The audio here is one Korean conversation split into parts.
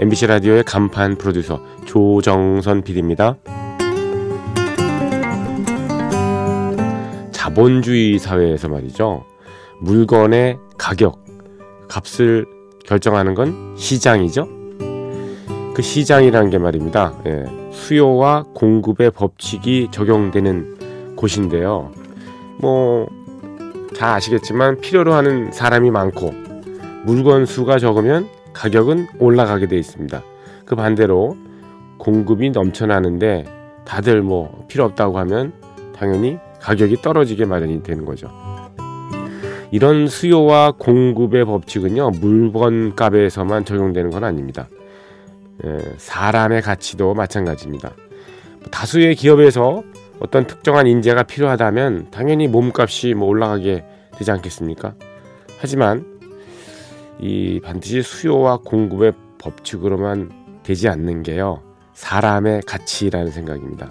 MBC 라디오의 간판 프로듀서 조정선 PD입니다. 자본주의 사회에서 말이죠. 물건의 가격, 값을 결정하는 건 시장이죠. 그 시장이라는 게 말입니다. 예, 수요와 공급의 법칙이 적용되는 곳인데요. 뭐, 잘 아시겠지만 필요로 하는 사람이 많고 물건 수가 적으면 가격은 올라가게 돼 있습니다. 그 반대로 공급이 넘쳐나는데 다들 뭐 필요 없다고 하면 당연히 가격이 떨어지게 마련이 되는 거죠. 이런 수요와 공급의 법칙은요 물건 값에서만 적용되는 건 아닙니다. 예, 사람의 가치도 마찬가지입니다. 다수의 기업에서 어떤 특정한 인재가 필요하다면 당연히 몸값이 뭐 올라가게 되지 않겠습니까? 하지만 이 반드시 수요와 공급의 법칙으로만 되지 않는 게요. 사람의 가치라는 생각입니다.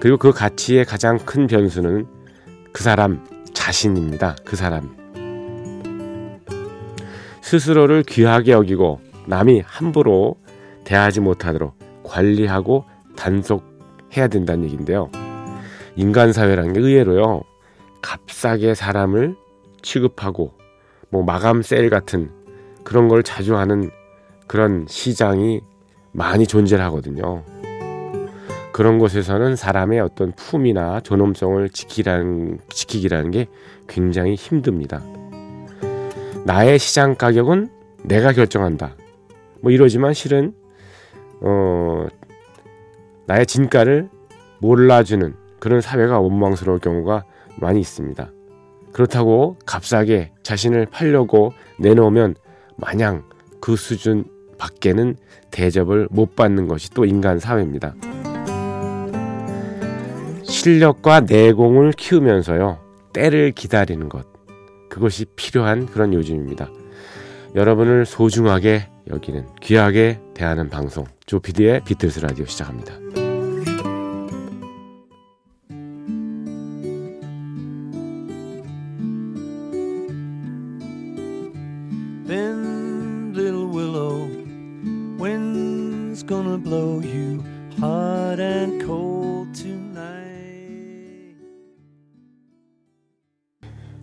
그리고 그 가치의 가장 큰 변수는 그 사람 자신입니다. 그 사람. 스스로를 귀하게 여기고 남이 함부로 대하지 못하도록 관리하고 단속해야 된다는 얘기인데요. 인간 사회라는 게 의외로요. 값싸게 사람을 취급하고 뭐 마감 세일 같은 그런 걸 자주 하는 그런 시장이 많이 존재를 하거든요. 그런 곳에서는 사람의 어떤 품이나 존엄성을 지키라는, 지키기라는 게 굉장히 힘듭니다. 나의 시장 가격은 내가 결정한다. 뭐 이러지만 실은, 어, 나의 진가를 몰라주는 그런 사회가 원망스러울 경우가 많이 있습니다. 그렇다고 값싸게 자신을 팔려고 내놓으면 마냥 그 수준 밖에는 대접을 못 받는 것이 또 인간 사회입니다. 실력과 내공을 키우면서요, 때를 기다리는 것. 그것이 필요한 그런 요즘입니다. 여러분을 소중하게 여기는 귀하게 대하는 방송 조피디의 비틀스 라디오 시작합니다.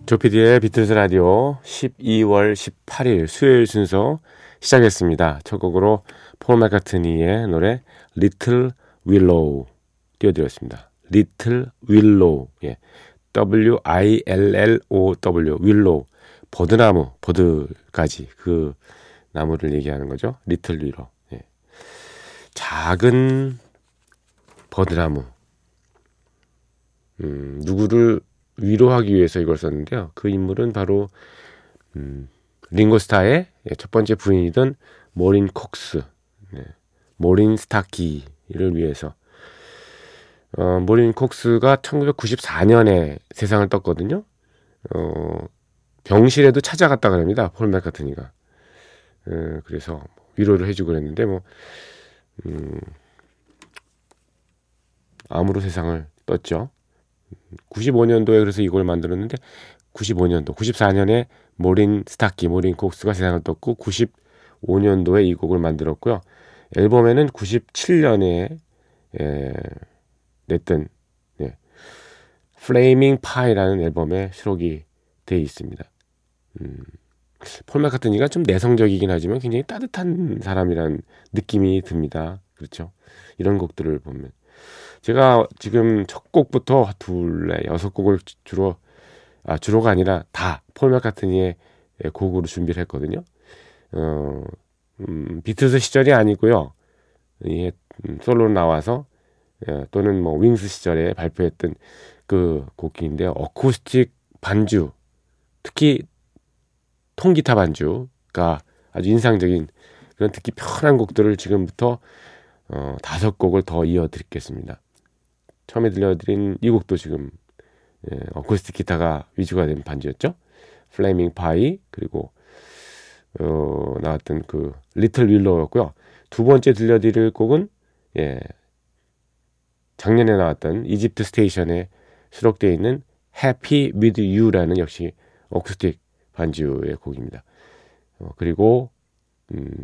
조피디의 비틀스 라디오 12월 18일 수요일 순서 시작했습니다. 첫 곡으로 폴 마카트니의 노래 Little Willow 띄워드렸습니다. Little Willow 예. W-I-L-L-O-W Willow 버드나무 버드까지 그 나무를 얘기하는 거죠. Little Willow 예. 작은 버드나무 음, 누구를 위로하기 위해서 이걸 썼는데요. 그 인물은 바로 음, 링고스타의 첫 번째 부인이던 모린 콕스, 네, 모린 스타키를 위해서. 어, 모린 콕스가 1994년에 세상을 떴거든요. 어, 병실에도 찾아갔다 그럽니다. 폴 맥카트니가. 어, 그래서 위로를 해주고 그랬는데 뭐 음, 암으로 세상을 떴죠. 95년도에 그래서 이걸 만들었는데 95년도, 94년에 모린 스타키, 모린 콕스가 세상을 떴고 95년도에 이 곡을 만들었고요. 앨범에는 97년에 예, 냈던 예, Flaming Pie라는 앨범에 수록이 돼 있습니다. 음, 폴 마카트니가 좀 내성적이긴 하지만 굉장히 따뜻한 사람이라는 느낌이 듭니다. 그렇죠? 이런 곡들을 보면 제가 지금 첫 곡부터 둘, 여섯 곡을 주로, 아, 주로가 아니라 다폴 맥카트니의 곡으로 준비를 했거든요. 어, 음, 비트스 시절이 아니고요. 예, 음, 솔로 나와서 예, 또는 뭐 윙스 시절에 발표했던 그 곡인데요. 어쿠스틱 반주, 특히 통기타 반주가 아주 인상적인 그런 듣기 편한 곡들을 지금부터 어, 다섯 곡을 더 이어드리겠습니다. 처음에 들려드린 이 곡도 지금 예, 어쿠스틱 기타가 위주가 된 반주였죠. 플레밍 파이 그리고 어, 나왔던 그 리틀 윌로였고요. 두 번째 들려드릴 곡은 예, 작년에 나왔던 이집트 스테이션에 수록되어 있는 Happy With You라는 역시 어쿠스틱 반주의 곡입니다. 어, 그리고 음,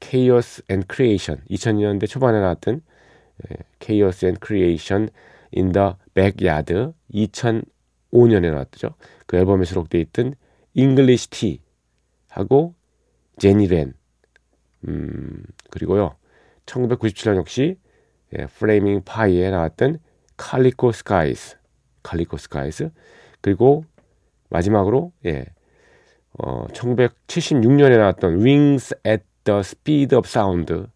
Chaos and Creation 2000년대 초반에 나왔던 예, Chaos and Creation in the Backyard 2005년에 나왔죠. 그 앨범에 수록되어 있던 English Tea 하고 제니 렌 음, 그리고요 1997년 역시 예, Flaming Pie에 나왔던 Calico Skies Calico Skies 그리고 마지막으로 예, 어, 1976년에 나왔던 Wings at the Speed of Sound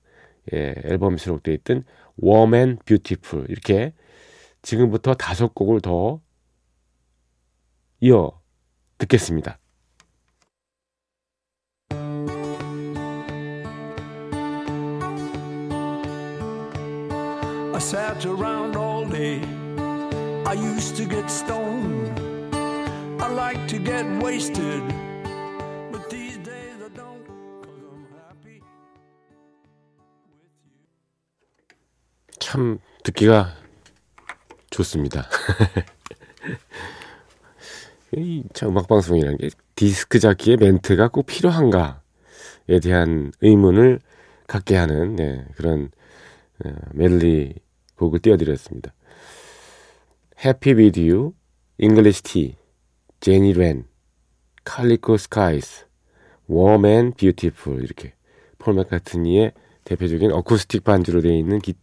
예, 앨범에 수록되어 있던 Warm and Beautiful 이렇게 지금부터 다섯 곡을 더 이어 듣겠습니다. I sat around all day. I used to get stoned. I like to get wasted. But these days I don't, cause I'm happy with you. 참 듣기가 좋습니다. 이 음악 방송이라는 게 디스크 자키의 멘트가 꼭 필요한가에 대한 의문을 갖게 하는 네, 그런 어, 멜리 곡을 띄워드렸습니다. Happy With You, English Tea, 제니 렌, Skies, Warm and Beautiful 이렇게 폴 맥카트니의 대표적인 어쿠스틱 반주로 되어 있는 기,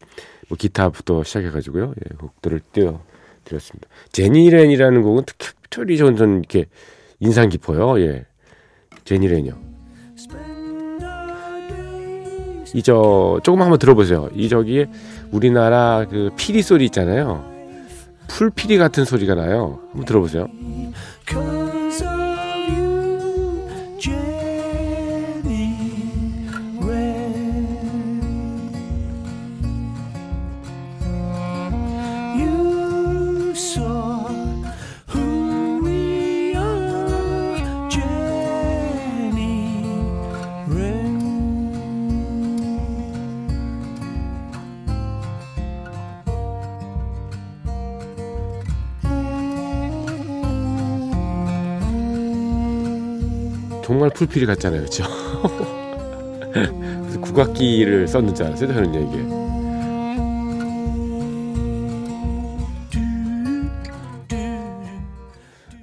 뭐 기타부터 시작해가지고요 예, 곡들을 띄워드렸습니다. 제니 렌이라는 곡은 특별히 전, 전 이렇게 인상 깊어요. 예, 제니 렌이요. 이 저 조금 한번 들어보세요. 이 저기에 우리나라 그 피리 소리 있잖아요. 풀피리 같은 소리가 나요. 한번 들어보세요. 풀필이 같잖아요, 그렇죠? 그래서 국악기를 썼는 줄 알았어요, 저는 이게.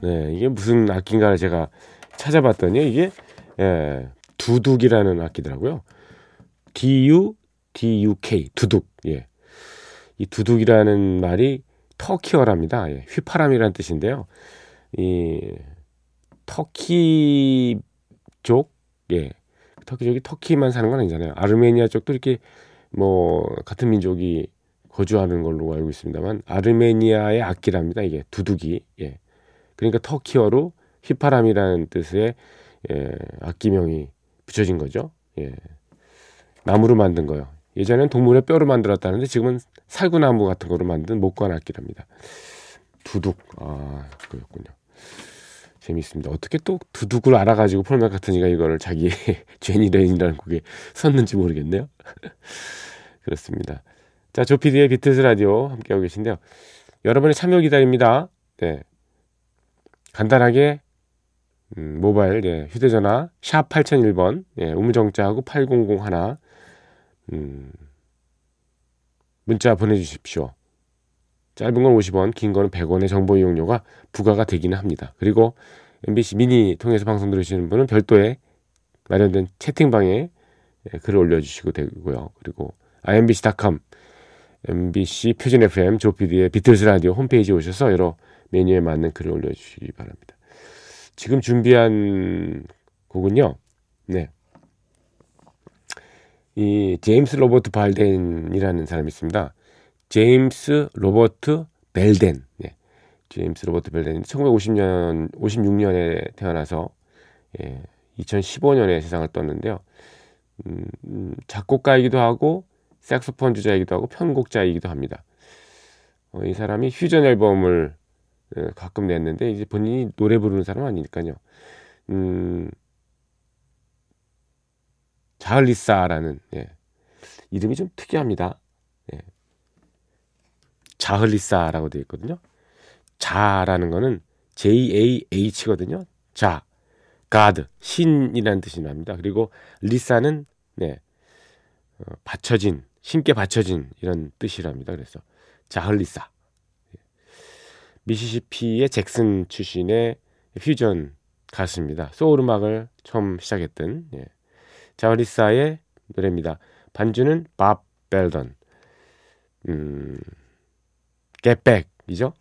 네, 이게 무슨 악기인가를 제가 찾아봤더니 이게 예, 두둑이라는 악기더라고요. D-U, D-U-K, 두둑. 예. 이 두둑이라는 말이 터키어랍니다. 예, 휘파람이라는 뜻인데요. 이 터키 쪽, 예. 터키족이 터키만 사는 건 아니잖아요. 아르메니아 쪽도 이렇게 뭐 같은 민족이 거주하는 걸로 알고 있습니다만 아르메니아의 악기랍니다. 이게 두둑이. 예. 그러니까 터키어로 휘파람이라는 뜻의 예, 악기명이 붙여진 거죠. 예. 나무로 만든 거요. 예전엔 동물의 뼈로 만들었다는데 지금은 살구나무 같은 거로 만든 목관 악기랍니다. 두둑. 아, 그렇군요. 재밌습니다. 어떻게 또 두둑을 알아가지고 폴 맥카트니가 이거를 자기 Jenny Wren이라는 곡에 썼는지 모르겠네요. 그렇습니다. 자, 조피디의 비틀스 라디오 함께하고 계신데요. 여러분의 참여 기다립니다. 네. 간단하게 음, 모바일 예, 휴대전화 샵 8001번 예, 우물정자하고 8001 음, 문자 보내주십시오. 짧은 건 50원, 긴 거는 100원의 정보 이용료가 부과가 되기는 합니다. 그리고 MBC 미니 통해서 방송 들으시는 분은 별도의 마련된 채팅방에 예, 글을 올려주시고 되고요. 그리고 imbc.com, MBC 표준 FM, 조피디의 비틀스 라디오 홈페이지에 오셔서 여러 메뉴에 맞는 글을 올려주시기 바랍니다. 지금 준비한 곡은요, 네. 이 제임스 로버트 발덴이라는 사람이 있습니다. 제임스 로버트 벨덴. 네. 제임스 로버트 벨덴이 1950년, 56년에 태어나서 예, 2015년에 세상을 떴는데요. 음, 음, 작곡가이기도 하고 색소폰 주자이기도 하고 편곡자이기도 합니다. 어, 이 사람이 퓨전 앨범을 어, 가끔 냈는데 이제 본인이 노래 부르는 사람 아니니까요. 음, 자흘리사라는 예. 이름이 좀 특이합니다. 예. 자흘리사라고 되어 있거든요. 자라는 거는 J-A-H거든요. 자, God, 신이라는 뜻이 납니다. 그리고 리사는 네, 어, 받쳐진, 신께 받쳐진 이런 뜻이랍니다. 그래서 자흘리사. 예. 미시시피의 잭슨 출신의 퓨전 가수입니다. 소울 음악을 처음 시작했던 예. 자흘리사의 노래입니다. 반주는 밥 벨던. 음, 겟백이죠.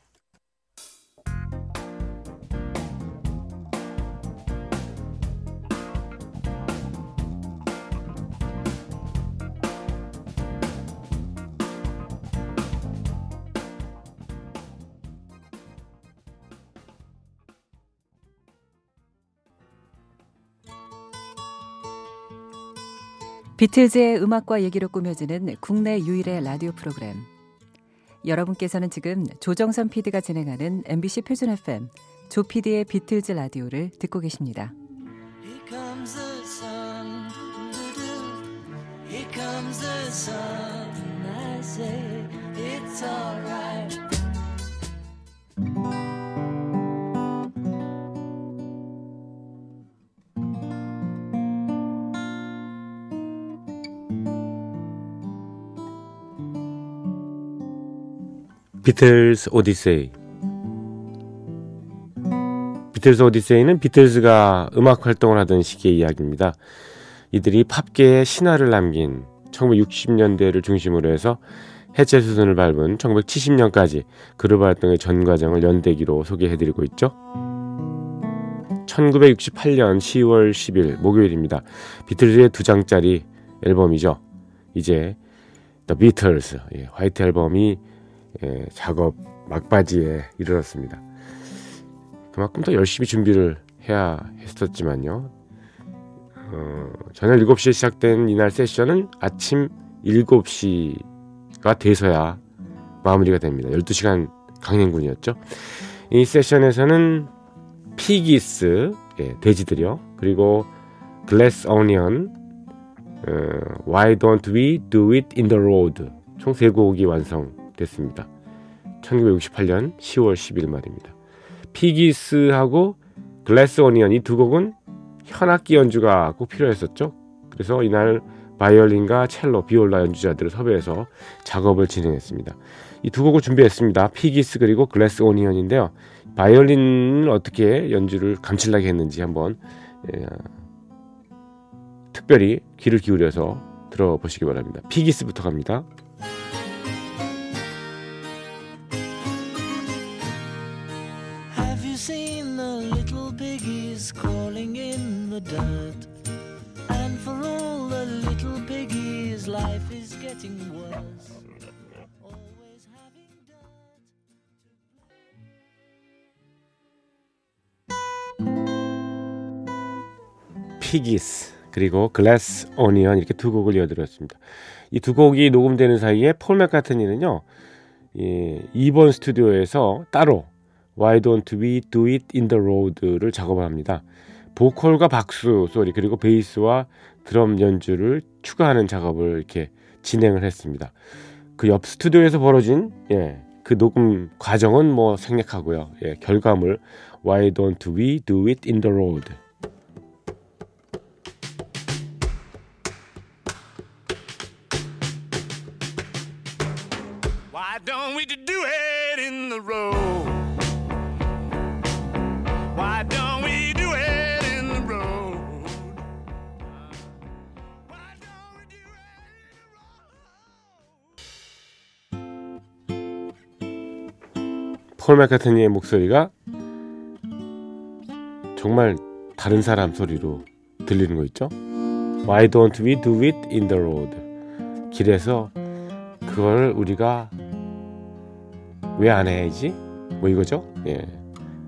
비틀즈의 음악과 얘기로 꾸며지는 국내 유일의 라디오 프로그램. 여러분께서는 지금 조정선 PD가 진행하는 MBC 표준 FM 조 PD의 비틀즈 라디오를 듣고 계십니다. Here comes the sun. I say it's alright. 비틀스 오디세이 비틀스 오디세이는 비틀즈가 음악 활동을 하던 시기의 이야기입니다. 이들이 팝계에 신화를 남긴 1960년대를 중심으로 해서 해체 수순을 밟은 1970년까지 그룹 활동의 전 과정을 연대기로 소개해드리고 있죠. 1968년 10월 10일 목요일입니다. 비틀즈의 두 장짜리 앨범이죠. 이제 The Beatles 예, 화이트 앨범이 예, 작업 막바지에 이르렀습니다. 그만큼 더 열심히 준비를 해야 했었지만요. 어, 저녁 7시에 시작된 이날 세션은 아침 7시가 돼서야 마무리가 됩니다. 12시간 강행군이었죠. 이 세션에서는 피기스, 예, 돼지들이요. 그리고 Glass Onion, 어, Why Don't We Do It in the Road 총 3곡이 완성 됐습니다. 1968년 10월 10일 말입니다. Piggies하고 Glass Onion 이 두 곡은 현악기 연주가 꼭 필요했었죠. 그래서 이날 바이올린과 첼로, 비올라 연주자들을 섭외해서 작업을 진행했습니다. 이 두 곡을 준비했습니다. Piggies 그리고 Glass Onion인데요. 바이올린을 어떻게 연주를 감칠나게 했는지 한번 예, 특별히 귀를 기울여서 들어보시기 바랍니다. 피기스부터 갑니다. 피기스 그리고 글래스 오니언 이렇게 두 곡을 이어드렸습니다. 이 두 곡이 녹음되는 사이에 폴 맥카트니는요. 예, 2번 스튜디오에서 따로 Why Don't We Do It in the Road를 작업을 합니다. 보컬과 박수 소리 그리고 베이스와 드럼 연주를 추가하는 작업을 이렇게 진행을 했습니다. 그 옆 스튜디오에서 벌어진 예, 그 녹음 과정은 뭐 생략하고요. 예, 결과물 Why don't we do it in the road? 폴 맥카트니의 목소리가 정말 다른 사람 소리로 들리는 거 있죠? Why don't we do it in the road? 길에서 그걸 우리가 왜 안 해야지? 뭐 이거죠? 예.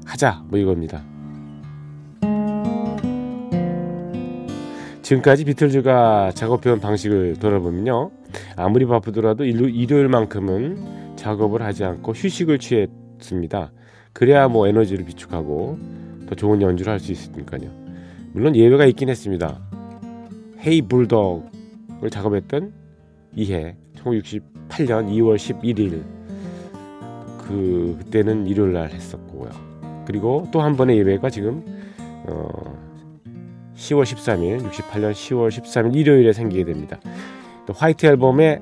하자. 뭐 이겁니다. 지금까지 비틀즈가 작업해온 방식을 돌아보면요. 아무리 바쁘더라도 일요, 일요일만큼은 작업을 하지 않고 휴식을 취했 습니다. 그래야 뭐 에너지를 비축하고 더 좋은 연주를 할 수 있으니까요. 물론 예외가 있긴 했습니다. 헤이 불덕을 작업했던 이해 1968년 2월 11일 그 그때는 일요일 날 했었고요. 그리고 또 한 번의 예배가 지금 어 10월 13일 68년 10월 13일 일요일에 생기게 됩니다. 또 화이트 앨범의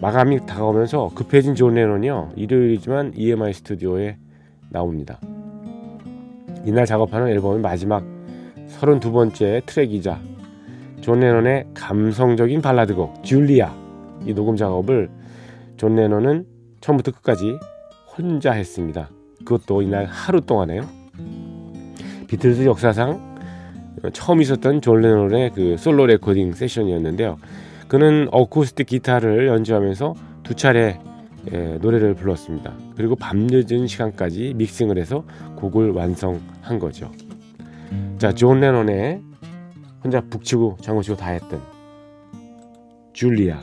마감이 다가오면서 급해진 존 레논이요 일요일이지만 EMI 스튜디오에 나옵니다. 이날 작업하는 앨범의 마지막 32번째 트랙이자 존 레논의 감성적인 발라드곡 줄리아 이 녹음 작업을 존 레논은 처음부터 끝까지 혼자 했습니다. 그것도 이날 하루 동안에요. 비틀즈 역사상 처음 있었던 존 레논의 그 솔로 레코딩 세션이었는데요. 그는 어쿠스틱 기타를 연주하면서 두 차례 예, 노래를 불렀습니다. 그리고 밤늦은 시간까지 믹싱을 해서 곡을 완성한 거죠. 자, 존 레논의 혼자 북치고 장구치고 다 했던 줄리아.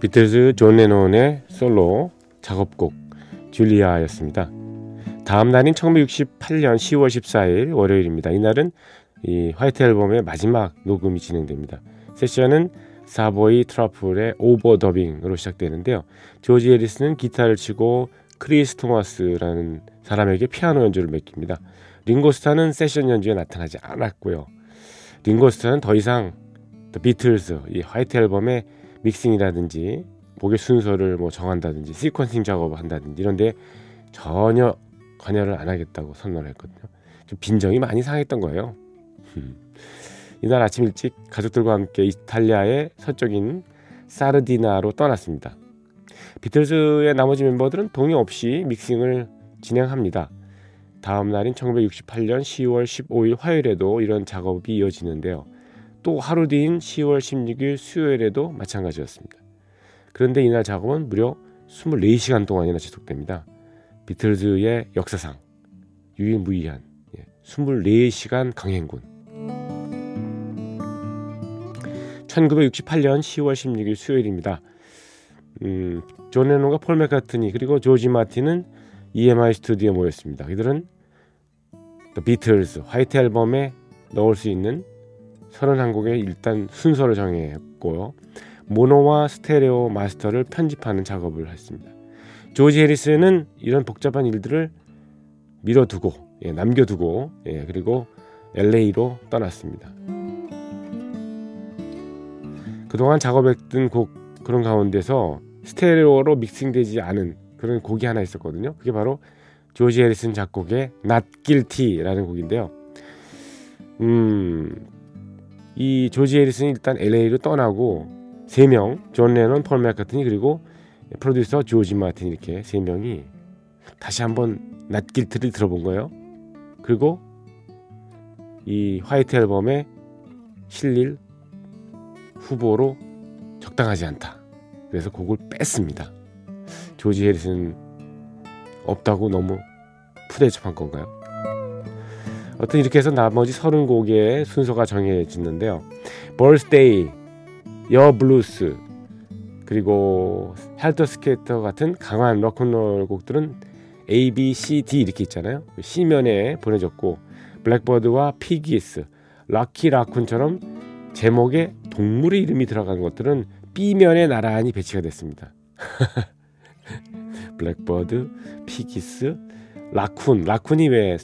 비틀즈 존 레논의 솔로 작업곡 줄리아였습니다. 다음 날인 1968년 10월 14일 월요일입니다. 이날은 이 화이트 앨범의 마지막 녹음이 진행됩니다. 세션은 Savoy Truffle의 overdubbing으로 시작되는데요. 조지 해리슨은 기타를 치고 크리스 토마스라는 사람에게 피아노 연주를 맡깁니다. 링고스타는 세션 연주에 나타나지 않았고요. 링고스타는 더 이상 더 비틀즈, 이 화이트 앨범의 믹싱이라든지 곡의 순서를 뭐 정한다든지 시퀀싱 작업을 한다든지 이런데 전혀 관여를 안 하겠다고 선언을 했거든요. 좀 빈정이 많이 상했던 거예요. 이날 아침 일찍 가족들과 함께 이탈리아의 서쪽인 사르디나로 떠났습니다. 비틀즈의 나머지 멤버들은 동의 없이 믹싱을 진행합니다. 다음 날인 1968년 10월 15일 화요일에도 이런 작업이 이어지는데요. 또 하루 뒤인 10월 16일 수요일에도 마찬가지였습니다. 그런데 이날 작업은 무려 24시간 동안이나 지속됩니다. 비틀즈의 역사상 유일무이한 24시간 강행군 1968년 10월 16일 수요일입니다. 음, 존 레논과 폴 맥카트니 그리고 조지 마틴은 EMI 스튜디오에 모였습니다. 이들은 비틀즈 화이트 앨범에 넣을 수 있는 31곡의 일단 순서를 정했고요. 모노와 스테레오 마스터를 편집하는 작업을 했습니다. 조지 해리슨은 이런 복잡한 일들을 밀어두고 예, 남겨두고 예, 그리고 LA로 떠났습니다. 그동안 작업했던 곡 그런 가운데서 스테레오로 믹싱되지 않은 그런 곡이 하나 있었거든요. 그게 바로 조지 해리슨 작곡의 Not Guilty라는 곡인데요. 음, 이 조지 해리슨이 일단 LA로 떠나고 세 명, 존 레논, 폴 맥카트니 그리고 프로듀서 조지 마틴 이렇게 세 명이 다시 한번 Not Guilty를 들어본 거예요. 그리고 이 화이트 앨범에 실릴 후보로 적당하지 않다. 그래서 곡을 뺐습니다. 조지 해리슨 없다고 너무 푸대접한 건가요? 어떤 이렇게 해서 나머지 30곡의 순서가 정해지는데요. Birthday, Yer Blues, 그리고 Helter Skelter 같은 강한 록큰롤 곡들은 A, B, C, D 이렇게 있잖아요. C면에 보내졌고 Blackbird와 Piggies, Rocky Raccoon처럼 제목에 동물의 이름이 들어간 것들은 B면에 나란히 배치가 됐습니다. Blackbird, Piggies, Raccoon. Raccoon이 왜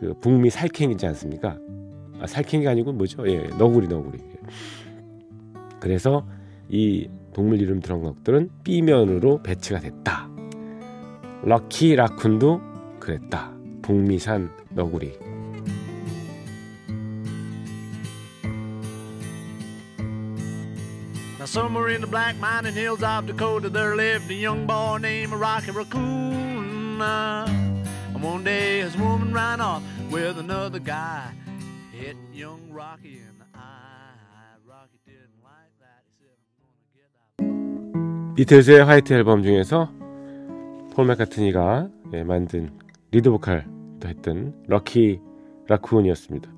그 북미 살쾡이지 않습니까? 아, 살쾡이가 아니고 뭐죠? 예, 너구리 너구리. 그래서 이 동물 이름 들어간 것들은 B면으로 배치가 됐다. 럭키 라쿤도 그랬다. 북미산 너구리. And one day his woman ran off with another guy. hit young Rocky in the eye. Rocky didn't like that. He said, I'm gonna get out. 비틀즈의 화이트 앨범 중에서 폴 맥카트니가 예, 만든 리드 보컬도 했던 Rocky Raccoon이었습니다.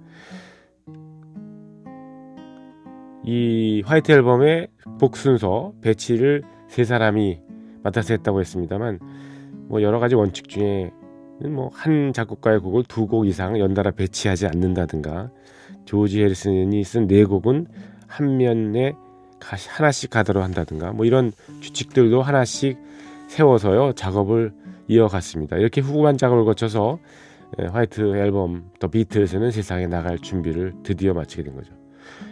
이 화이트 앨범의 곡 순서 배치를 세 사람이 맡아서 했다고 했습니다만 뭐 여러 가지 원칙 중에 뭐 한 작곡가의 곡을 두 곡 이상 연달아 배치하지 않는다든가 조지 해리슨이 쓴 네 곡은 한 면에 하나씩 가도록 한다든가 뭐 이런 규칙들도 하나씩 세워서요 작업을 이어갔습니다. 이렇게 후반 작업을 거쳐서 예, 화이트 앨범 더 비틀즈는 세상에 나갈 준비를 드디어 마치게 된 거죠.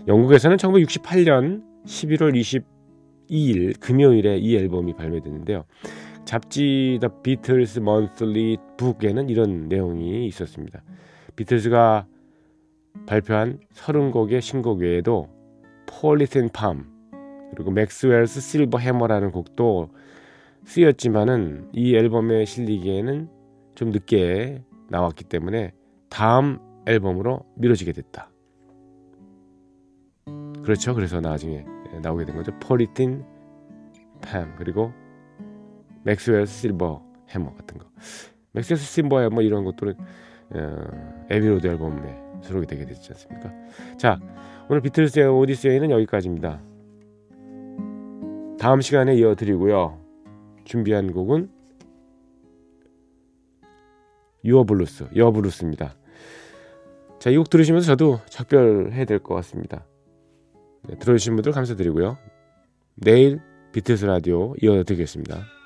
영국에서는 1968년 11월 22일 금요일에 이 앨범이 발매됐는데요. 잡지 The Beatles Monthly Book에는 이런 내용이 있었습니다. 비틀즈가 발표한 30곡의 신곡 외에도 Polythene Pam 그리고 Maxwell's Silver Hammer라는 곡도 쓰였지만은 이 앨범에 실리기에는 좀 늦게 나왔기 때문에 다음 앨범으로 미뤄지게 됐다. 그렇죠. 그래서 나중에 나오게 된 거죠. Polythene Pam 그리고 Maxwell Silver 해머 같은 거. Maxwell Silver Hammer 이런 것들은 어, Abbey Road 앨범에 수록이 되게 됐지 않습니까? 자, 오늘 비틀스의 오디세이는 여기까지입니다. 다음 시간에 이어드리고요. 준비한 곡은 Your Blues, Yer Blues입니다. 자, 이 곡 들으시면서 저도 작별해야 될 것 같습니다. 네, 들어주신 분들 감사드리고요. 내일 비틀스 라디오 이어드리겠습니다.